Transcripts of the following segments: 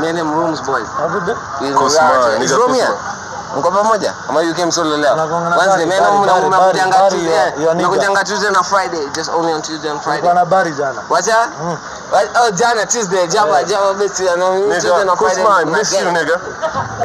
Me and him rooms boys. Abudu. He's Kusma, Raj. nigga Is Romeo? Kusma. Mko pamoja? Ama you came solo leo? Anagonga na Wednesday, bari, man, bari, mna- bari, mnakujanga bari, Tuesday. bari, ya nigga. Mnakujanga Tuesday na Friday. Just only on Tuesday and Friday. Nilikuwa na habari jana. Wacha? Mm. Oh, jana Tuesday, jaba jaba basi na Tuesday Nigga, na Friday. Kusma, I mna miss get. you, nigga.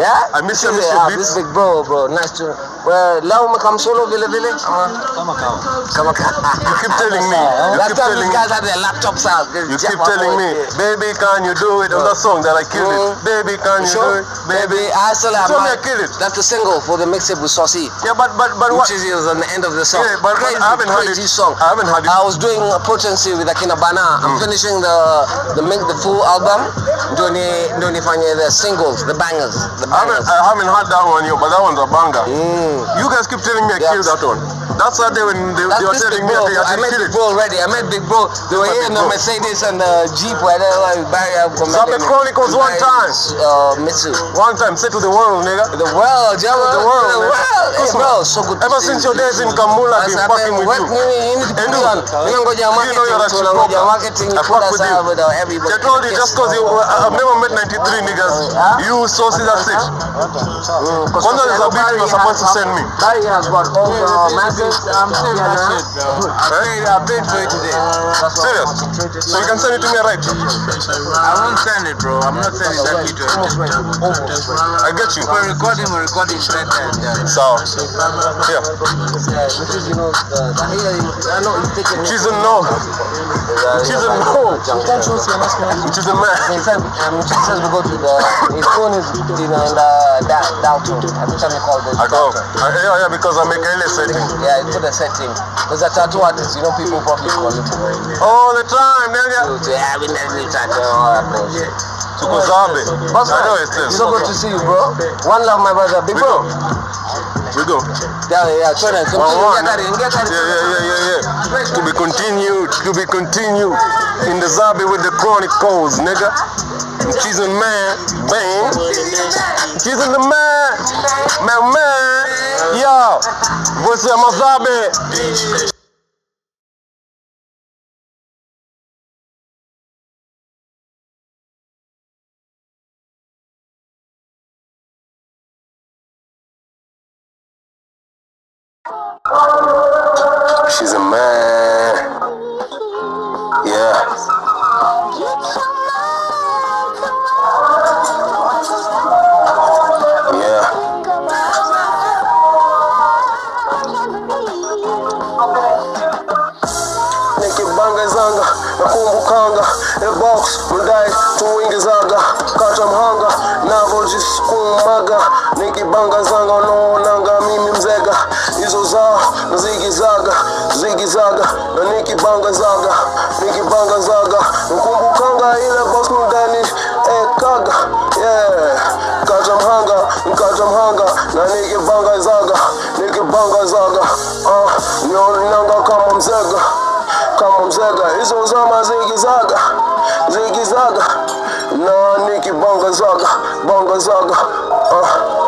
Yeah? I miss you, Tuesday, miss your ah, beats. This big bro, bro. Nice to. Well, leo umekam solo vile vile? Ama Kama kawa. kama ka. You keep telling me. You Last keep time telling these me. guys had their laptops out. This You keep Jabba telling me, yeah. baby, can you do it? On that song that I killed Mm. it. Baby, can you Sure. do it? Baby. Baby, I still have Tell me my, I killed it. That's the single for the mixtape with Saucy. Yeah, but but but what? Which is was on the end of the song. Yeah, but, but crazy, I haven't heard crazy it. song. I haven't heard it. I was doing a potency with Akina Bana. I'm finishing the the the full album. Doing doing the singles, the bangers, the I haven't, bangers. I haven't heard that one yet, but that one's a banger. Mm. You guys keep telling me I Yeah. killed that one. That's that day when they, That's they were telling big me. I, I met Big it. Bro already. I met Big Bro. They were here in the Bro. Mercedes and the Jeep. Where they were very Zabe Chronicles one time. Uh, Mitsu. One time, say to the world, nigga. The world, Java. The world, The world. Hey, bro, so good. Ever since you. your days in Camp Mulla, I've been fucking with you. nini- nini And kitu you- gani? Mimi ngoja you know you're a marketing, I fuck with you. uh, everybody. I told you just cause you, I've never met 93 niggas. You saucy that's it. Mm, 'cause Kwanza there's a beat Barry you were supposed to send me. Barry has got all the masters. I'm saying that shit, bro. I paid, I paid for it today. Serious? So you can send it to me right? I won't send it, bro. I'm not sending that to ready. I get you. We're recording, we're recording and there. So, yeah. Yeah, which is, you know, the, the, I know he's taking She's a no. A no. She's a man. Said, um, he says we go to the, his phone is, in the da- Dalton. Every time you call this. I go. I, yeah, yeah, because I make a setting. Yeah, it's a setting. Because a tattoo artist, you know, people probably call him. All the time, nigga. To have in every tattoo, all that bullshit. Zabe. Boss I know it's this. it's so good to see you, bro. One love, my brother. Big We bro. We go. Yeah, yeah, try. One, one. Get that in, get that Yeah, yeah, yeah, yeah, yeah. To be continued, to be continued. In the Zabe with the Chronicles, nigga. She's a man, bang. She's in the man, man, man. Yo, voice of Mazabe. She's nakumbukanga ebox mdai tuingizaga kata mhanga navojisukumaga nikibangazanga unaonanga mimi mzega. Hizo zao zigizaga zigizaga na nikibanga zaga nikibanga zaga. Nkumbukanga ile box mdani ekaga yeah. Kata mhanga kata mhanga na nikibangazaga nikibangazaga uh, nionanga kama mzega mzega hizo zama zigizaga zigizaga na nikibangazaga bangazaga uh.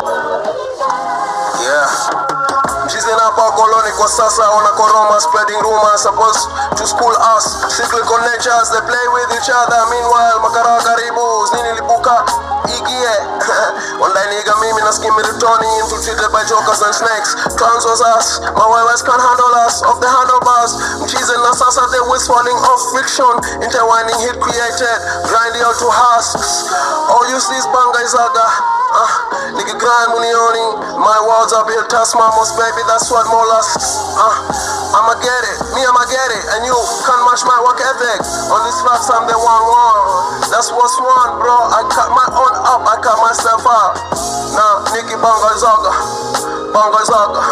Mchizi hapa koloni kwa sasa koroma spreading rumors supposed to school us. Cyclical natures they play with each other. Meanwhile makara karibu nini lipuka igie. Wandaniga mimi na skimiritoni infiltrated by jokers and snakes. Clowns was us. Mawewes can't handle us. Off the handlebars mchizi na sasa they whistling off friction. Intertwining hit created. Grinding out to husks. All you see is banga izaga uh, nigga grind munioni my walls are built as mamos baby that's what mollusks uh, I'ma get it. Me I'ma get it. And you can't match my work ethic. On this facts I'm the one one. That's what's one bro. I cut my own up. I cut myself up. Now Nicky Bonga Zaga Bonga Zaga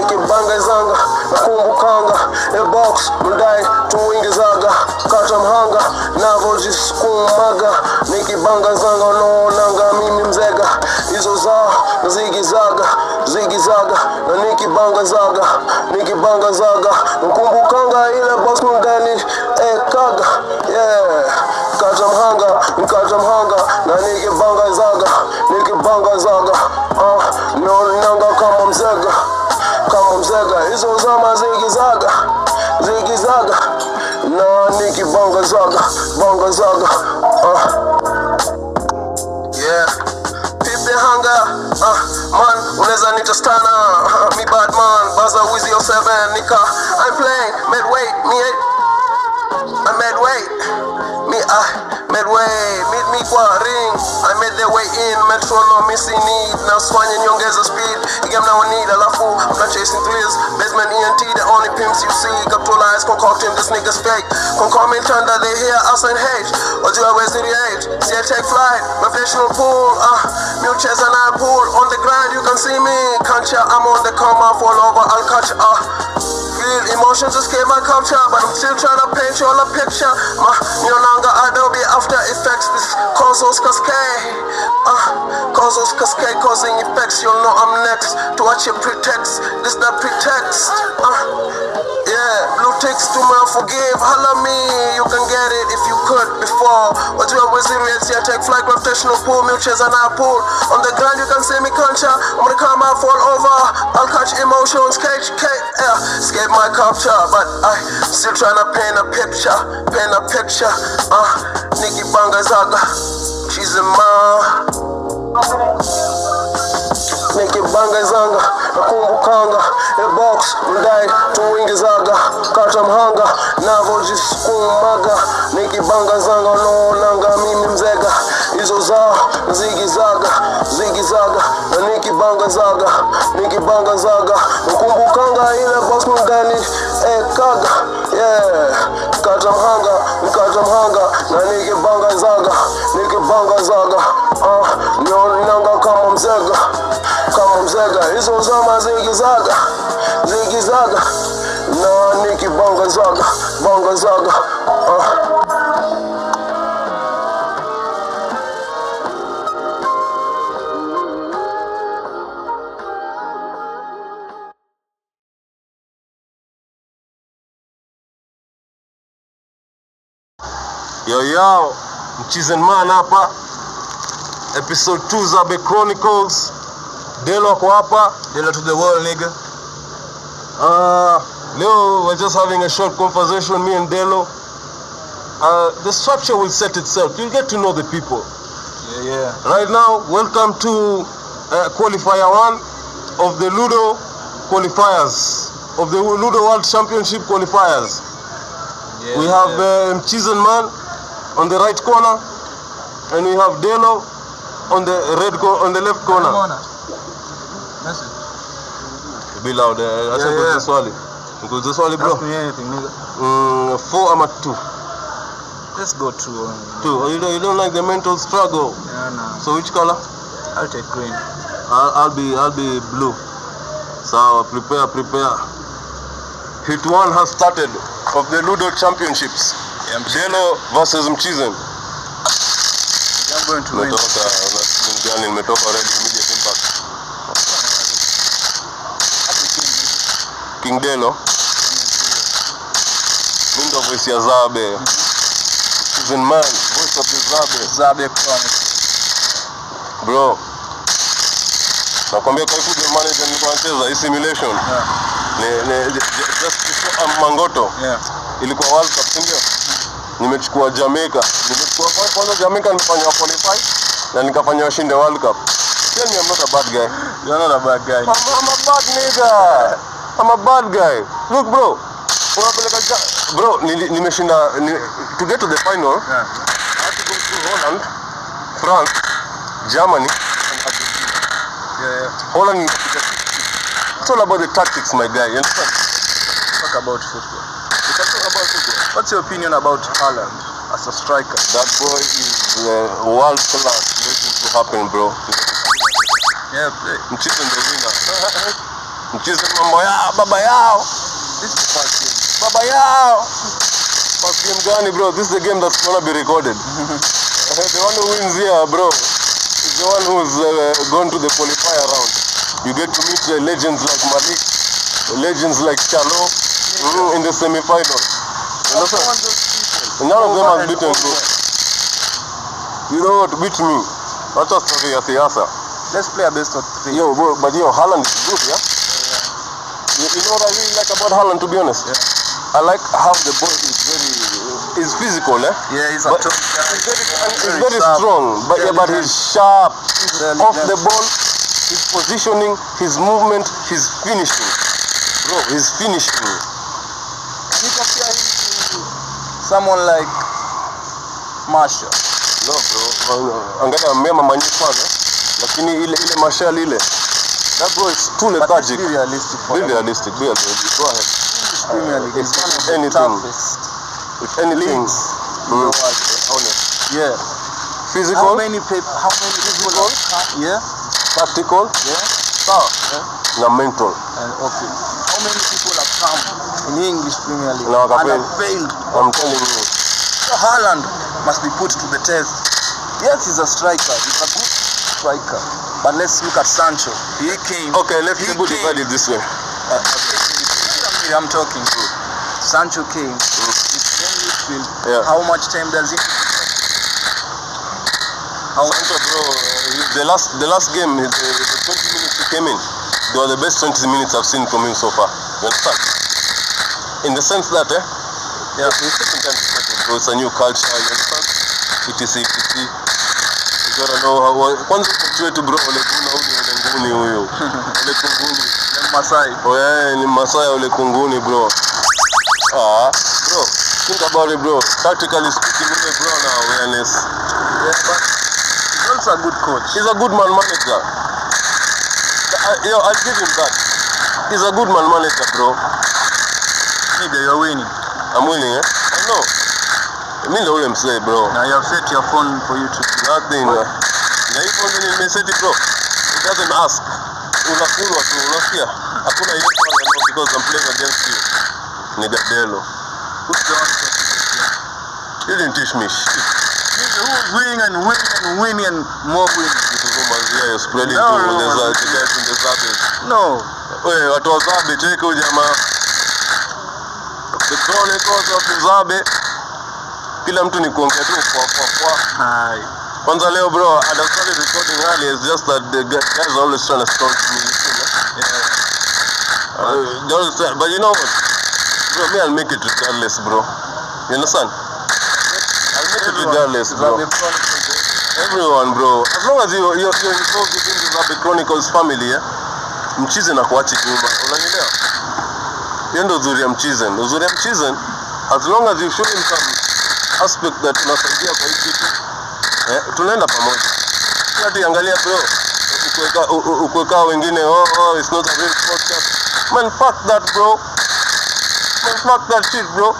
nikibangazanga nakumbukanga ebox mdai tuingizaga kata mhanga navojisukumaga nikibangazanga unaonanga mimi mzega. Hizo zao zigizaga zigizaga na nikibanga zaga nikibanga zaga. Nkumbukanga ile box mdani ekaga yeah. Kata mhanga kata mhanga na nikibangazaga nikibangazaga uh, naonanga kama mzega kama mzega. Hizo zama zigizaga Bongo banga nikibanga zaga uh. Yeah, peep the hunger. Uh, man, unaweza nita stana. Uh, me bad man, baza wizi 07 nika. I'm playing midweight, me I made weight. Me uh, made meet me kwa ring. I made their way in, metronome missing need. Now swanya nyongeza speed. Igam now need alafu I'm not chasing thrills. Basement ENT, the only pimps you see. Capitalize concocting this nigga's fake. Concomment under they hear us and hate. Waste the age? See I take flight, gravitational pull. Uh, mute chairs and I pull. On the ground you can see me. Can't ya? I'm on the come off all over. I'll catch uh. Feel emotions escape my culture, but I'm still trying to paint you all a picture. My no longer Adobe After Effects, this causes cascade. Uh, causes cascade causing effects. You'll know I'm next to watch your pretext. This the pretext. Uh, blue ticks to my forgive. Holla me, you can get it if you could before. You always serious, yeah, take flight, gravitational pull, mutuals and I pull. On the ground, you can see me concha. I'm gonna come out, fall over. I'll catch emotions, catch, catch, yeah. Escape my culture, but I still trying to paint a picture, paint a picture. Uh, Nikki Bangazaga, she's a mom. Nikibangazanga nakumbukanga ebox mdai tuingizaga kata mhanga navojisukumaga nikibangazanga unaonanga mimi mzega hizo zao zigizaga zigizaga na nikibangazaga nikibangazaga nakumbukanga ile box mdani ekaga yeah. Kata mhanga kata mhanga na nikibangazaga nikibangazaga uh, nionanga kama mzega kama mzega hizo zama zigizaga zigizaga na nikibangazaga bangazaga uh. Yo yo, Mchizen Man hapa, episode 2 Zabe Chronicles. Delo ako hapa. Delo to the world, nigga. Uh, Leo, we're just having a short conversation, me and Delo. Uh, the structure will set itself. You'll get to know the people. Yeah, yeah. Right now, welcome to uh, qualifier one of the Ludo qualifiers, of the Ludo World Championship qualifiers. yeah We have yeah. uh, Mchizen Man on the right corner, and we have Delo on the red co- on the left corner. Message. Be loud. Uh, acha Yeah, nikuulize yeah. swali. Nikuulize swali bro. Ask me anything, nigga. Mm, four ama two? Let's go two. Um, Two. Oh, you don't, you don't like the mental struggle. yeah, nah. So which color? I'll take green. I'll, I'll be I'll be blue. So prepare prepare. Hit one has started of the Ludo Championships. Yeah, Delo versus Mchizen. I'm going to win. Nimetoka una timu gani? Nimetoka already King Delo. Mimi ndo voice ya Zabe. Season man, voice of Zabe. Zabe Chronic. Bro. Nakwambia kwa kuja manager nilikuwa nacheza hii simulation. Yeah, Ni, just before um, Mangoto yeah. ilikuwa World Cup si ndio? Nimechukua Jamaica. Nimechukua kwa- kwanza Jamaica nilifanywa qualify na nikafanya washinde World Cup. Tell me I'm not a bad guy. You're not a bad guy. I'm, I'm a bad nigga. I'm a bad guy. Look bro. Unapeleka bro nimeshinda ni, to get to the final Yeah. I had to go through Holland, France, Germany and Argentina. Yeah, yeah. Holland It's all about the tactics my guy. You understand? Talk about football. We can talk about football. What's your opinion about Haaland as a striker? That boy is uh, world class waiting to happen bro. Yeah, play. Mchize ndo winner. Mchize mambo yao, baba yao. This is the game. Baba yao. First game gani bro? This is the game that's gonna be recorded. the one who wins here bro is the one who's uh, gone to the qualifier round. You get to meet the legends like Malik, legends like Chalo mm, in the semi-final. None of them has beaten bro. You know what? Beat me. Just story ya siasa. Let's play a best of three. Yo, bro, but yo, Haaland is good, yeah? You, you know what I really like about Holland, to be honest? Yeah. I like how the boy is very is physical, eh? Yeah, he's a But top guy. he's very, he's Very very strong, but yeah, but he's sharp. He's Intelligent. off the ball, his positioning, his movement, his finishing. Bro, his finishing. Can you compare him to someone like Marshall? No bro, angalia mema manyifana, lakini ile ile Marshall ile. That bro is too lethargic. be realistic Be realistic, be realistic. Go ahead. English Premier League If one of the anything, toughest. If anything, mm. Yeah. How many people? How many people? Yeah. tactical, Yeah. sawa, na mental. And okay. How many people have come in English Premier League Na and have failed? I'm telling you. So Haaland must be put to the test. Yes, he's a striker. He's a good striker. But let's look at Sancho. He came. Okay, let's he people divide it this way. Uh, okay. I'm talking to. Sancho came. He's. Yeah. How much time does he? How Sancho, bro, uh, the last the last game, the, the 20 minutes he came in, they were the best 20 minutes I've seen from him so far. You understand? In the sense that, eh, yeah, he's taking time to settle, bro. It's a new culture. You understand? etc etc. Gotta know how. Kwanza coach wetu bro, ole kuna huyu ole nguni huyo. ole kunguni. Ni Masai. Yeah, ni Masai ole kunguni bro. Ah, bro, think about it, bro. Tactically speaking, ule bro na awareness. Yeah, but he's also a good coach. He's a good man manager. I, yo, I'll give him that. He's a good man manager, bro. Nigga, you're winning. I'm winning, eh? I know. Mi ndo ule msee bro. Now you have set your phone for you to. Nothing. Na hivyo ndio nimeseti bro. It doesn't ask. Unakulwa tu, unasikia? Hakuna hiyo because I'm playing against you. Ni Gadelo. You didn't teach me shit. Who's winning and winning and winning and more winning? This is rumors here you're spreading No, to no, the, no. guys in the service. No. Wewe watu wa Zabe cheke huyu jamaa. The Chronicles of Zabe. Kila mtu ni kuongea tu kwa kwa kwa. Hai. Kwanza leo bro, I had started recording early. It's just that the guys are always trying to stop me. Yeah. Uh, they always but you know what? Bro, me I'll make it regardless, bro. You understand? I'll make it regardless, bro. Everyone, bro. As long as you you're, you're involved within the Zabe Chronicles family, yeah? Mchize na kuachi nyuma. Unanielewa? Hiyo ndio uzuri ya Mchizen. Uzuri ya Mchizen, as long as you show him some aspect that unasaidia kwa hii kitu, eh, tunaenda pamoja. Sio ati angalia bro, ukuweka u- u- ukuweka wengine oh, oh, it's not a real podcast. Man, fuck that bro. Man, fuck that shit bro.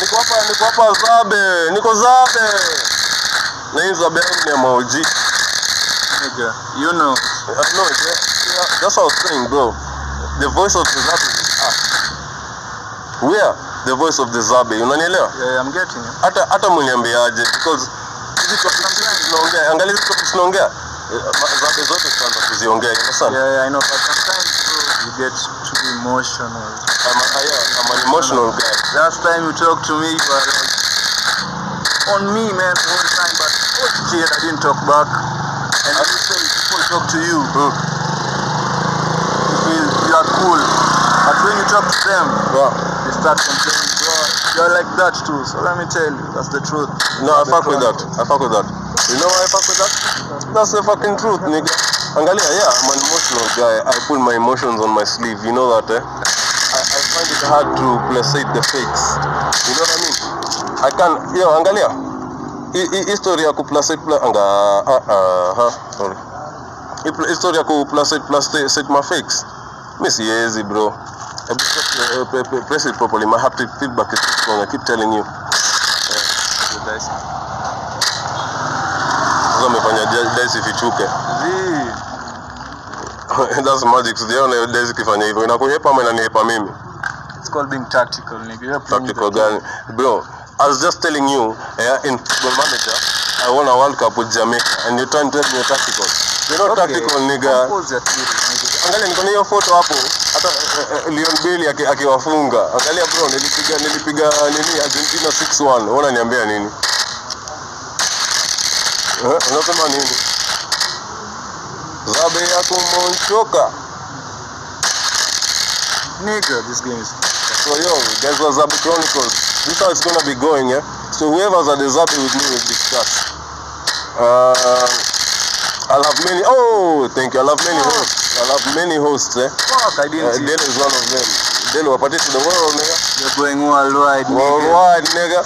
Niko hapa niko hapa Zabe, niko Zabe. Na hii Zabe yangu ni ya maoji. Nigga, you know. I know it, yeah. That's what I was saying, bro. The voice of the Zabe. We are the voice of the Zabe. Unanielewa? Yeah, I'm getting it. Hata hata mniambiaje because hizi topics hizi tunaongea, angalia topics tunaongea. eh, Zabe zote tutaanza kuziongea, you understand? Yeah, yeah, I know. But sometimes you get too emotional. I'm, a, yeah, I'm an emotional guy. Last time you talked to me, you were like on me, man, the whole time. But oh, shit, I didn't talk back. And you say people talk to you, Mm. you feel you are cool. But when you talk to them, Yeah. Start complaining, bro. You're like that too. So let me tell you, that's the truth. No, I fuck with that. I fuck with that. You know why I fuck with that? That's the fucking truth, nigga. Angalia, yeah, I'm an emotional guy. I put my emotions on my sleeve. You know that, eh? I, I find it hard to placate the fakes. You know what I mean? I can, yo, angalia. Hii- history ya kuplacate pla, anga, ah, ah, ha, sorry. Hii history ya kuplacate placate my fakes. Mi siwezi, bro. Uh, pre- pre- press it properly. My haptic feedback is strong. I keep telling you. Uh. Sasa umefanya dice ifichuke. That's magic. Sijaona dice ikifanya hivyo. Inakuhepa ama inanihepa mimi? It's called being tactical, nigga. Tactical gani? Bro, I was just telling you, yeah, in football manager, I won a World Cup with Jamaica and you're trying to tell me tactical. You're not Okay, tactical, nigga. Angalia niko na hiyo photo hapo. Hata eh, eh, Leon Bailey akiwafunga. Angalia bro, nilipiga nilipiga nini Argentina 6-1. Unaona niambia nini? Eh, unasema nini? Zabe yako monchoka. Nigga, this game is. So yo, guys was Zabe Chronicles. this is how it's gonna be going, yeah. So whoever's at the Zabi with me will discuss. Uh, I'll have many. Oh, thank you. I'll have many hosts. I'll have many hosts, eh. Fuck, I didn't Uh, see. Dale is one of them. Dale, party to the world, nigga. You're going worldwide. nigga. Worldwide, nigga.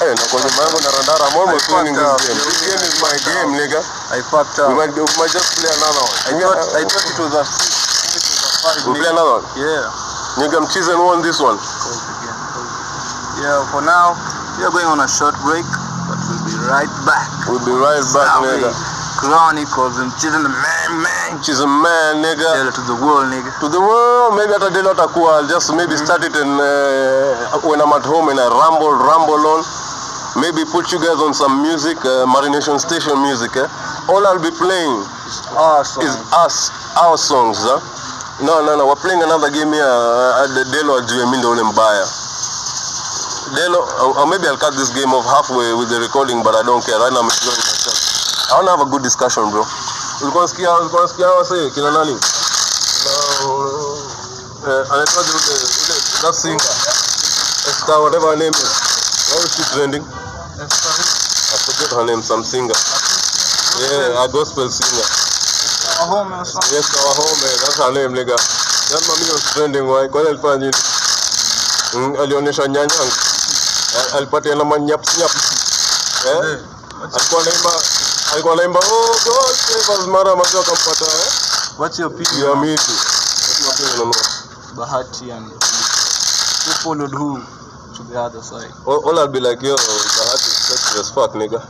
Hey, na kwa nyuma yangu. I'm almost I winning this game. This game is my game, nigga. I fucked We up. might, we might just play another one. I thought, I thought it was a six. It was a five. We play another one. Yeah. Nigga, I'm cheesing won this one. Pause again, pause. Yeah, for now, we are going on a short break, but we'll be right back. We'll be right back, nigga. Chronicles and chilling the man, man. She's a man, nigga. Tell it to the world, nigga. To the world, maybe hata Dale atakuwa. I'll just maybe start it and uh, when I'm at home and I ramble, ramble on. Maybe put you guys on some music, uh, Marination Station music. Eh? All I'll be playing Awesome. is us, our songs. Huh? No, no, no. We're playing another game here. Uh, at the Delo ajue mi ndo ule mbaya. Delo, or, or maybe I'll cut this game off halfway with the recording, but I don't care. Right now I'm enjoying myself. I want to have a good discussion, bro. Ulikuwa nasikia, ulikuwa nasikia hawa say kina nani? Kina, uh, anaitwaje ule, ule, that singer. Esther, whatever her name is. Why is she trending? I forget her name, some singer. Yeah, a gospel singer. Our home. Yes, our home, eh, that's her name, nigga. That mami was trending, why? Kwani alifanya nini? Mm, alionyesha nyanyang. Eh, Alipatia na manyaps nyaps. Eh? Alikuwa naimba, alikuwa naimba, oh God save us, mara maziwa akampata, eh? What's your opinion? Ya miti. Bahati and who followed who to the other side? All all I'll be like, yo, Bahati is sexy as fuck, nigga.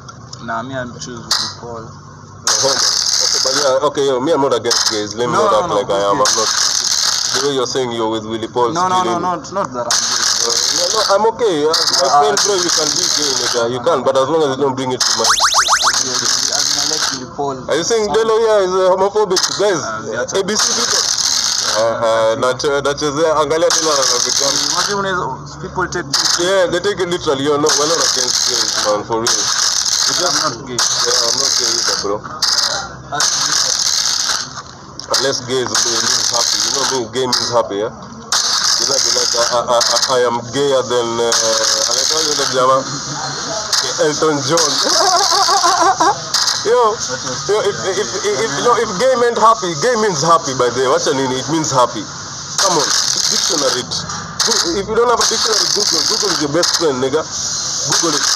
Nah, me I'm choose with Paul. No. Okay, but yeah, okay, yo, me, I'm not against gays. Let me No, not no, act no, like I am. okay. I'm not. The way you're saying you're with Willy Paul. No, no, no, stealing- no, it's not that I'm. Uh, no, no, I'm okay. As my Uh, friend, bro, you can be gay, nigga. You can, but as long as you don't bring it to my. Yeah, As in, I like Billy Paul. Are you saying Delo here is uh, homophobic, guys? Uh. ABC people. Uh, uh, nacho- nachezea angalia Delo anavyopiga. Imagine when people take this. Yeah, they take it literally. Yo, no, we're not against gays, man, for real. I'm just, not gay. yeah, I'm not gay either, bro. Unless gay is, means happy. You know, me, gay means happy, yeah? You like, you like, I, I, I, I am gayer than, uh, anaitwa yule jamaa? Elton John. yo, yo, if, if, if, if, if gay meant happy, gay means happy, by the way. What's your name? It means happy. Come on, dictionary it. If you don't have a dictionary, Google. Google is your best friend, nigga. Google it.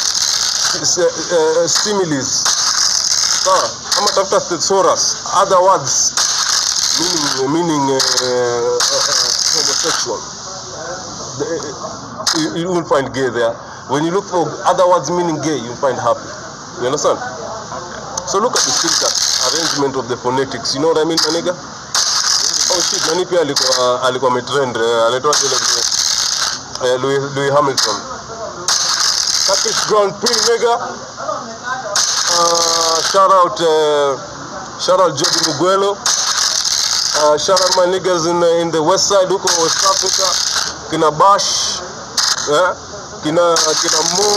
It's, uh, uh, similes. Sawa, ama tafuta thesaurus. Other words meaning meaning uh, uh, uh, homosexual. The, you, you won't find gay there. When you look for other words meaning gay, you'll find happy. You understand? So look at the syntax arrangement of the phonetics. You know what I mean, my nigga? Oh shit, nani pia alikuwa alikuwa ametrend eh, vile vile eh, Louis, Lewis Hamilton. Turkish Grand Prix nigga. Uh, shout out uh, shout out Jody Muguelo. Uh, shout out my niggas in the, in the west side huko West Africa. Kina Bash. Eh? Kina kina Mo.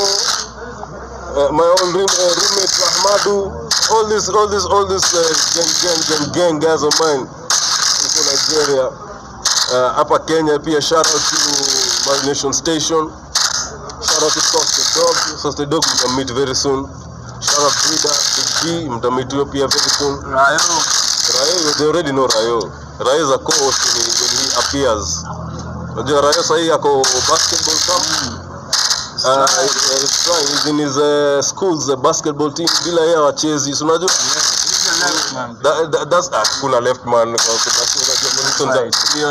Uh, my old room, roommate Rahmadu. All this all this all this uh, gang gang gang gang guys of mine. Huko Nigeria. hapa Uh, Kenya pia shout out to my nation station. Shout out to Sauce the Dog. Sauce the Dog meet very soon. Shout out Frida, G, mtamit hiyo pia very soon. Rayo. Rayo, they already know Rayo. Rayo is a co-host when he, appears. Unajua Rayo sahii ako basketball camp. Uh, he's trying, he's in his uh, school's the basketball team bila yeye hawachezi. Si unajua? The. That, that, that's ah, kuna left man unajua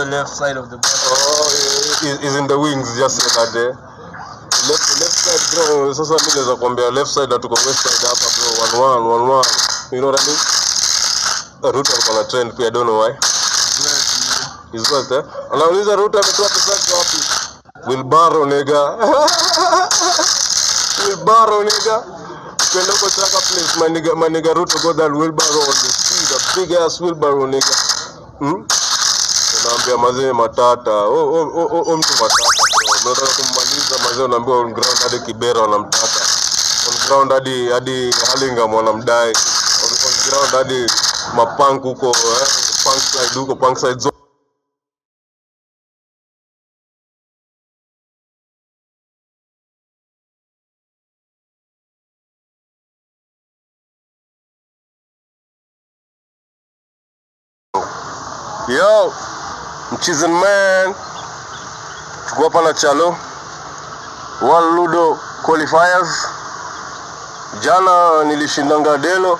left side of the ball. Oh, in the wings just say that eh. Left, left side bro, sasa mimi naweza kuambia left side tuko west side hapa bro, one one one one. You know what I mean? Ruto alikuwa na trend pia, I don't know why. is well eh Anauliza Ruto ametoa pesa wapi? Wilbaro nigga. Wilbaro nigga. Kwenda huko Chaka place, my nigga, Ruto go that Wilbaro on the street, a big ass Wilbaro nigga. Hmm? Unaambia mazee matata. Oh, oh, oh, oh, oh mtu matata. Unataka kummaliza mazee unaambia on ground hadi Kibera wanamtaka. On ground hadi hadi Hurlingham wanamdai. On, on ground hadi mapunk huko eh, punk side huko punk side Yo, mchizen man. Tuko hapa na Chalo. World Ludo qualifiers. Jana nilishindanga Delo.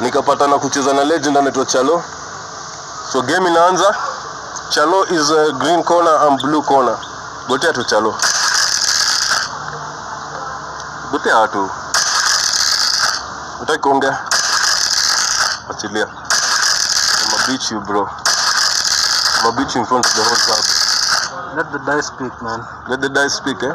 Nikapata na kucheza na legend anaitwa Chalo. So game inaanza. Chalo is a green corner and blue corner. Gotea tu Chalo. Gotea tu. Utaki kuongea? Achilia. Beat you bro. I'm a beat you in front of the whole crowd. Let the dice speak, man. Let the dice speak, eh?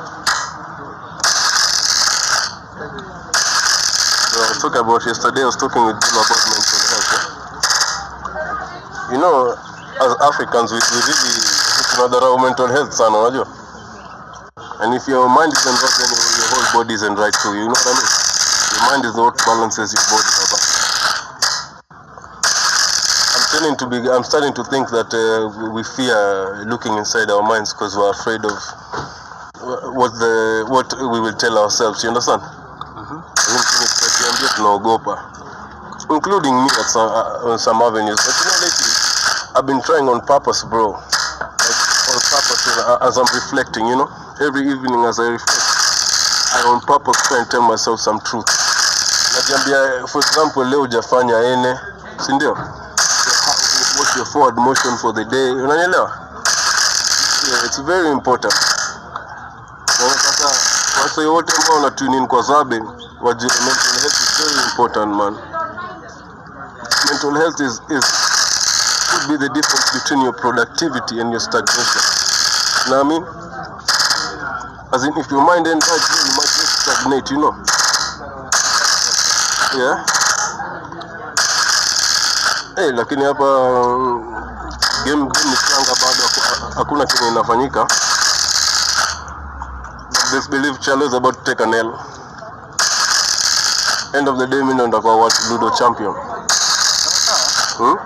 So I was talking about yesterday, I was talking with Bill about mental health. eh? You know, as Africans, we, we really tunadharau mental health sana, unajua? And if your mind isn't right, then your whole body isn't right too, you know what I mean? Your mind is what balances your body, starting to be, I'm starting to think that uh, we fear looking inside our minds because we're afraid of what the what we will tell ourselves. You understand? Mm-hmm. tunaogopa, including me at some, uh, on some avenues. But you know, lately I've been trying on purpose, bro. Like on purpose as I'm reflecting. You know, every evening as I reflect, I on purpose try and tell myself some truth. Najiambia, for example, leo hujafanya ene, si ndio? What's your forward motion for the day. Unanielewa yeah, it's very important. Sasa wase wote ambao wana tune in kwa zabe wajue mental health is very important man. Mental health is, is could be the difference between your productivity and your stagnation. You know what I mean? As in if your mind ain't right you might just stagnate you know? Yeah Eh, lakini hapa mm, game game ni changa bado hakuna kenye inafanyika. Best believe Chalo is about to take an L. End of the day mimi ndo nitakuwa world Ludo champion. Hmm?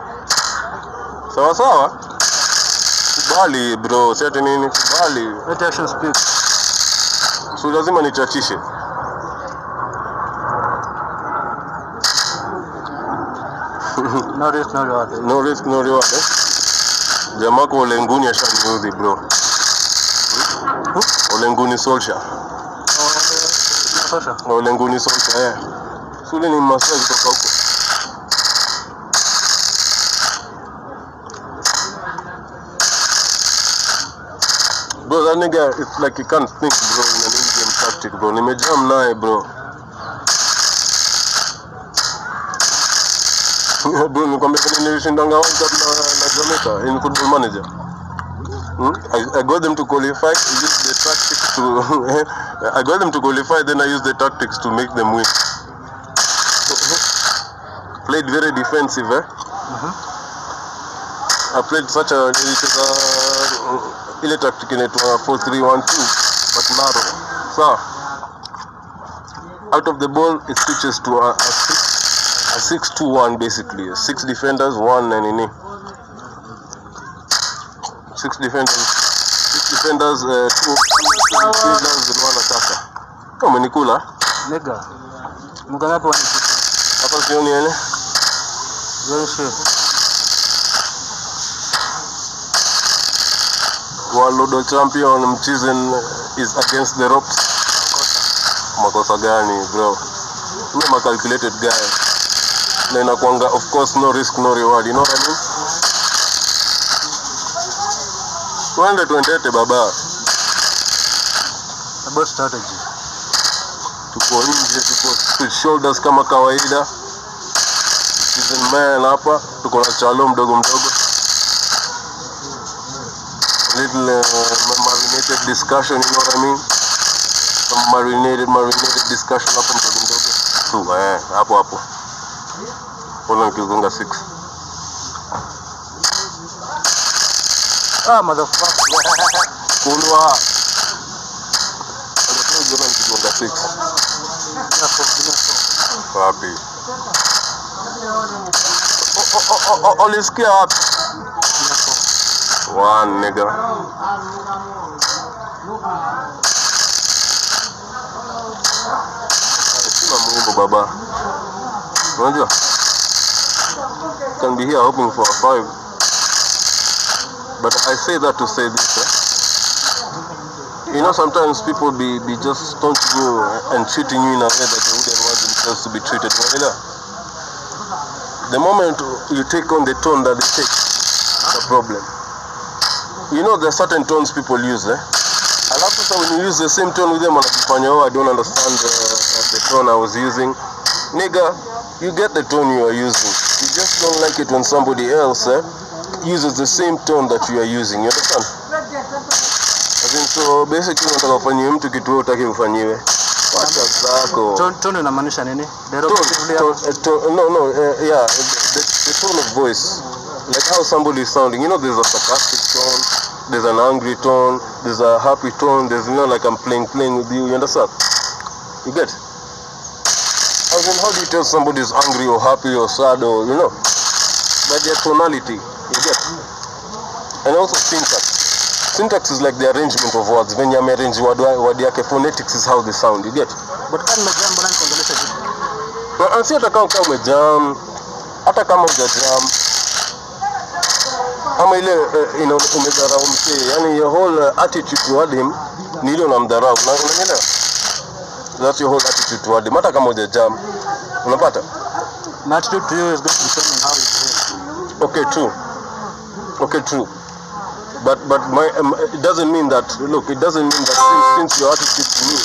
Sawa sawa. Kubali bro, si ati nini? Kubali. Let action speak. So lazima nichachishe. No risk, no reward. No risk, no reward. Eh? Jamaa kwa Olenguni ashaniudhi bro. Olenguni Solskjaer. Oh, Olenguni Solskjaer, eh. Sule ni Masai kutoka huko. Bro, that nigga, it's like he can't think, bro, in an in-game tactic, bro. Nimejam naye, bro. Bro, nikwambia vile nilishindanga World na, na Jamaica in football manager. Hmm? I, I got them to qualify, used the tactics to I got them to qualify, then I used the tactics to make them win. Played very defensive, eh? I played such a nilicheza uh, ile tactic inaitwa 4-3-1-2 but narrow. So Out of the ball it switches to a a 6-2-1 basically. Six defenders, one and nini. Six defenders, six defenders, uh, two, midfielders and one attacker. Kama umenikula Nigga. Mkangapi wani hapa sioni. Very shit. World Ludo champion Mchizen is against the ropes. Makosa gani bro? I'm a calculated guy. Na inakuanga of course no risk no reward, you know what I mean? Twende tuendete baba. About strategy. Tuko nje, tuko shoulders kama kawaida. Season man hapa, tuko na chalo mdogo mdogo. little uh, marinated discussion, you know what I mean? Some marinated, marinated discussion hapo mdogo mdogo. Tu, eh, hapo hapo. Kwanza nikigonga 6. Ah, motherfucker. Kulwa. ndio nikigonga 6. Binafo, binafo. Wapi? Ulisikia wapi? One nigga. Heshima muhimu baba. Unajua? Can be here hoping for a five. But I say that to say this. Eh? You know, sometimes people be, be just don't go and treating you in a way that they wouldn't want themselves to be treated. Unaelewa? The moment you take on the tone that they take, the problem. You know, there are certain tones people use. Eh? Alafu sasa when you use the same tone with them, wanakufanya oh, I don't understand the, the tone I was using. Nigga, you get the tone you are using. You just don't like it when somebody else eh, uses the same tone that you are using. You understand? So basically unataka ufanyiwe mtu kitu wewe hutaki ufanyiwe. Wacha zako. Tone tone inamaanisha nini? Derogatively tone, uh, tone, no, no, uh, yeah, the, the tone of voice, like how somebody is sounding. You know, there's a sarcastic tone, there's an angry tone, there's a happy tone. There's you know, like I'm playing, playing with you. You understand? You get? As in, how do you tell somebody is angry or happy or sad or you know, by their tonality? You get? And also syntax. Syntax is like the arrangement of words. When you arrange word word yake, phonetics is how they sound. You get? But kama nimejambo nani kuongelesha vipi? Na- na si hata kama kama umejam hata kama hujajam ama ile uh, ina umedharau msee yani your whole uh, attitude toward him ni ile unamdharau Una- unanielewa that's your whole attitude toward him hata kama hujajam unapata? My attitude to you is going to on how you behave. okay true. Okay true. But but my um, it doesn't mean that look it doesn't mean that since, since your attitude to me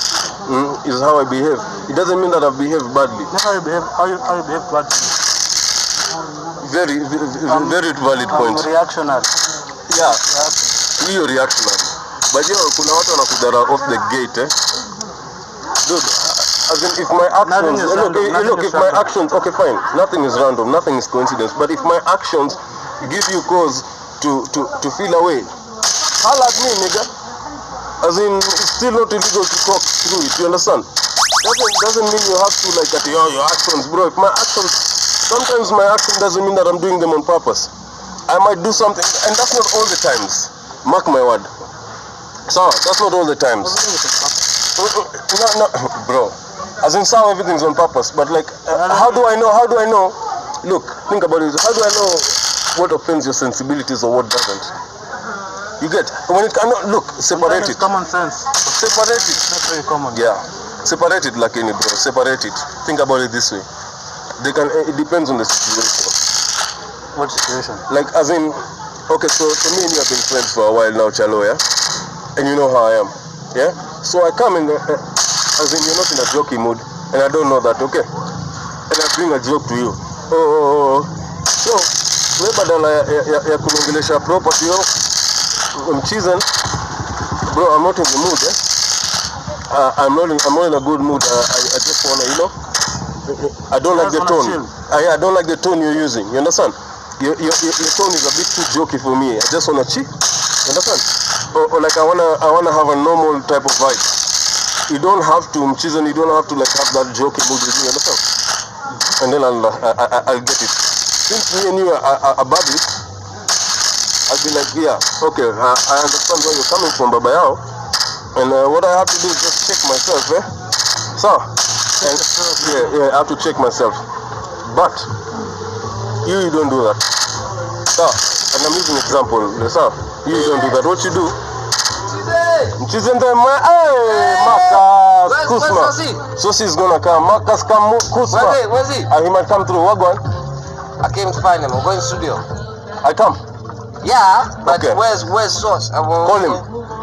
mm, is how I behave it doesn't mean that I've behaved badly. Not how you behave, how you how you behave towards me. very very, Um, very valid um, point. reactionary. yeah hiyo reactionary. But yo kuna watu wanakudara off the gate eh dude as in if my actions look, random, look if my random. actions okay fine. Nothing is random. Nothing is coincidence. But if my actions give you cause to to to feel away holla at me nigga. As in it's still not illegal to talk through it you understand? Doesn't doesn't mean you have to like at your your actions. Bro if my actions sometimes my action doesn't mean that I'm doing them on purpose. I might do something and that's not all the times. Mark my word. So that's not all the times no no bro as in sao everything's on purpose but like uh, how do I know how do I know look think about it how do I know what offends your sensibilities or what doesn't you get when it cannot look separate it common sense. separate it It's not very common. yeah, separate it, like any bro. Separate it. Think about it this way. They can. It depends on the situation. What situation? Like as in, okay, so so me and you have been friends for a while now, Chalo, yeah, and you know how I am, yeah. So I come in, the, uh, as in you're not in a jokey mood, and I don't know that, okay, and I bring a joke to you. Oh, oh, oh, oh. so we badala ya, ya, ya, kunongelesha property yo mchizen bro I'm not in the mood eh? uh, I'm not in, I'm not in a good mood uh, I, I just wanna you know I don't like the tone. I, I don't like the tone you're using you understand your, your, your, tone is a bit too jokey for me I just wanna chill understand or, or like I wanna I wanna have a normal type of vibe you don't have to mchizen you don't have to like have that jokey mood with me you understand and then I'll, uh, I, I, I'll get it since me and you are, are, buddies I'll be like, yeah, okay, I, I understand where you're coming from, Baba Yao. And uh, what I have to do is just check myself, eh? So, and, yeah, yeah, I have to check myself. But, you, you don't do that. So, and I'm using example, so, you don't do that. What you do, Mchizende, ma- hey, Marcus, Where's- where's Kusma. Sosi is gonna come. Marcus, come, Kusma where is he? Where is he? Uh, he might come through. Wagwan? I came to find him. I'm going to studio. I come. Yeah, but Okay. where's where's Source? I will, Call him.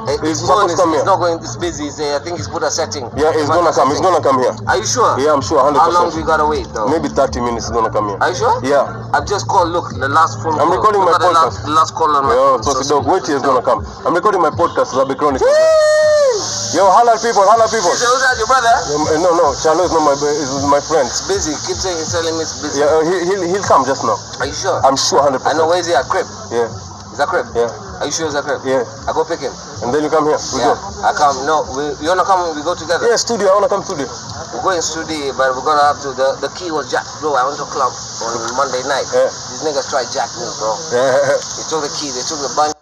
He's He's, supposed going, to he's, come he's here. not going. He's busy. He's, uh, I think he's put a setting. Yeah, he's gonna come. He's gonna come here. Are you sure? Yeah, I'm sure, 100%. How long we gotta wait though? Maybe 30 minutes is gonna come here. Are you sure? Yeah. I've just called. Look, the last phone I'm call. recording Look my at the podcast. last, the last call on my phone. so So- Sidok, wait he's gonna come. I'm recording my podcast, Zabe Chronicles. Yo, holla people, holla people. So who's that? Your brother? Um, no, no, Chalo is not my, is my friend. It's busy. Keep saying, he's telling me it's busy. Yeah, uh, he, he'll, he'll come just now. Are you sure? I'm sure 100%. I know. Where is he at? Crib. Yeah, Is that crib? yeah, Are you sure it's a crib? yeah. I go pick him. And then you come here. We yeah. go. I come. No, we, you wanna come? We go together. Yeah, studio. I wanna come studio. We're going studio, but we're gonna have to. The, the key was jacked, bro. I went to club on Monday night. Yeah. These niggas tried jack me, bro. Yeah. They took the key. They took the bunch.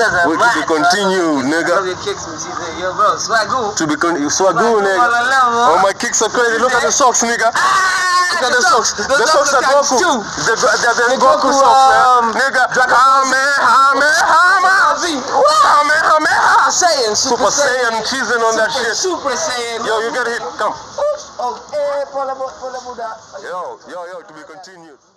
We to be continued, nigga. your kicks, mchize. Yo, bro, swagoo. To be con- swagoo, nigga. All. Oh, my kicks are crazy. Look at the socks, nigga. Look at the socks. The The socks are Goku. The, the, the, The Goku socks, um, man. Nigga. Hame, hame, hame. Hame, hame, ha. Saiyan, Super Saiyan cheesing on that shit. Super Saiyan. Yo, you get hit. Come. Oh, eh, pull up, pull up. Yo, yo, yo, to be continued.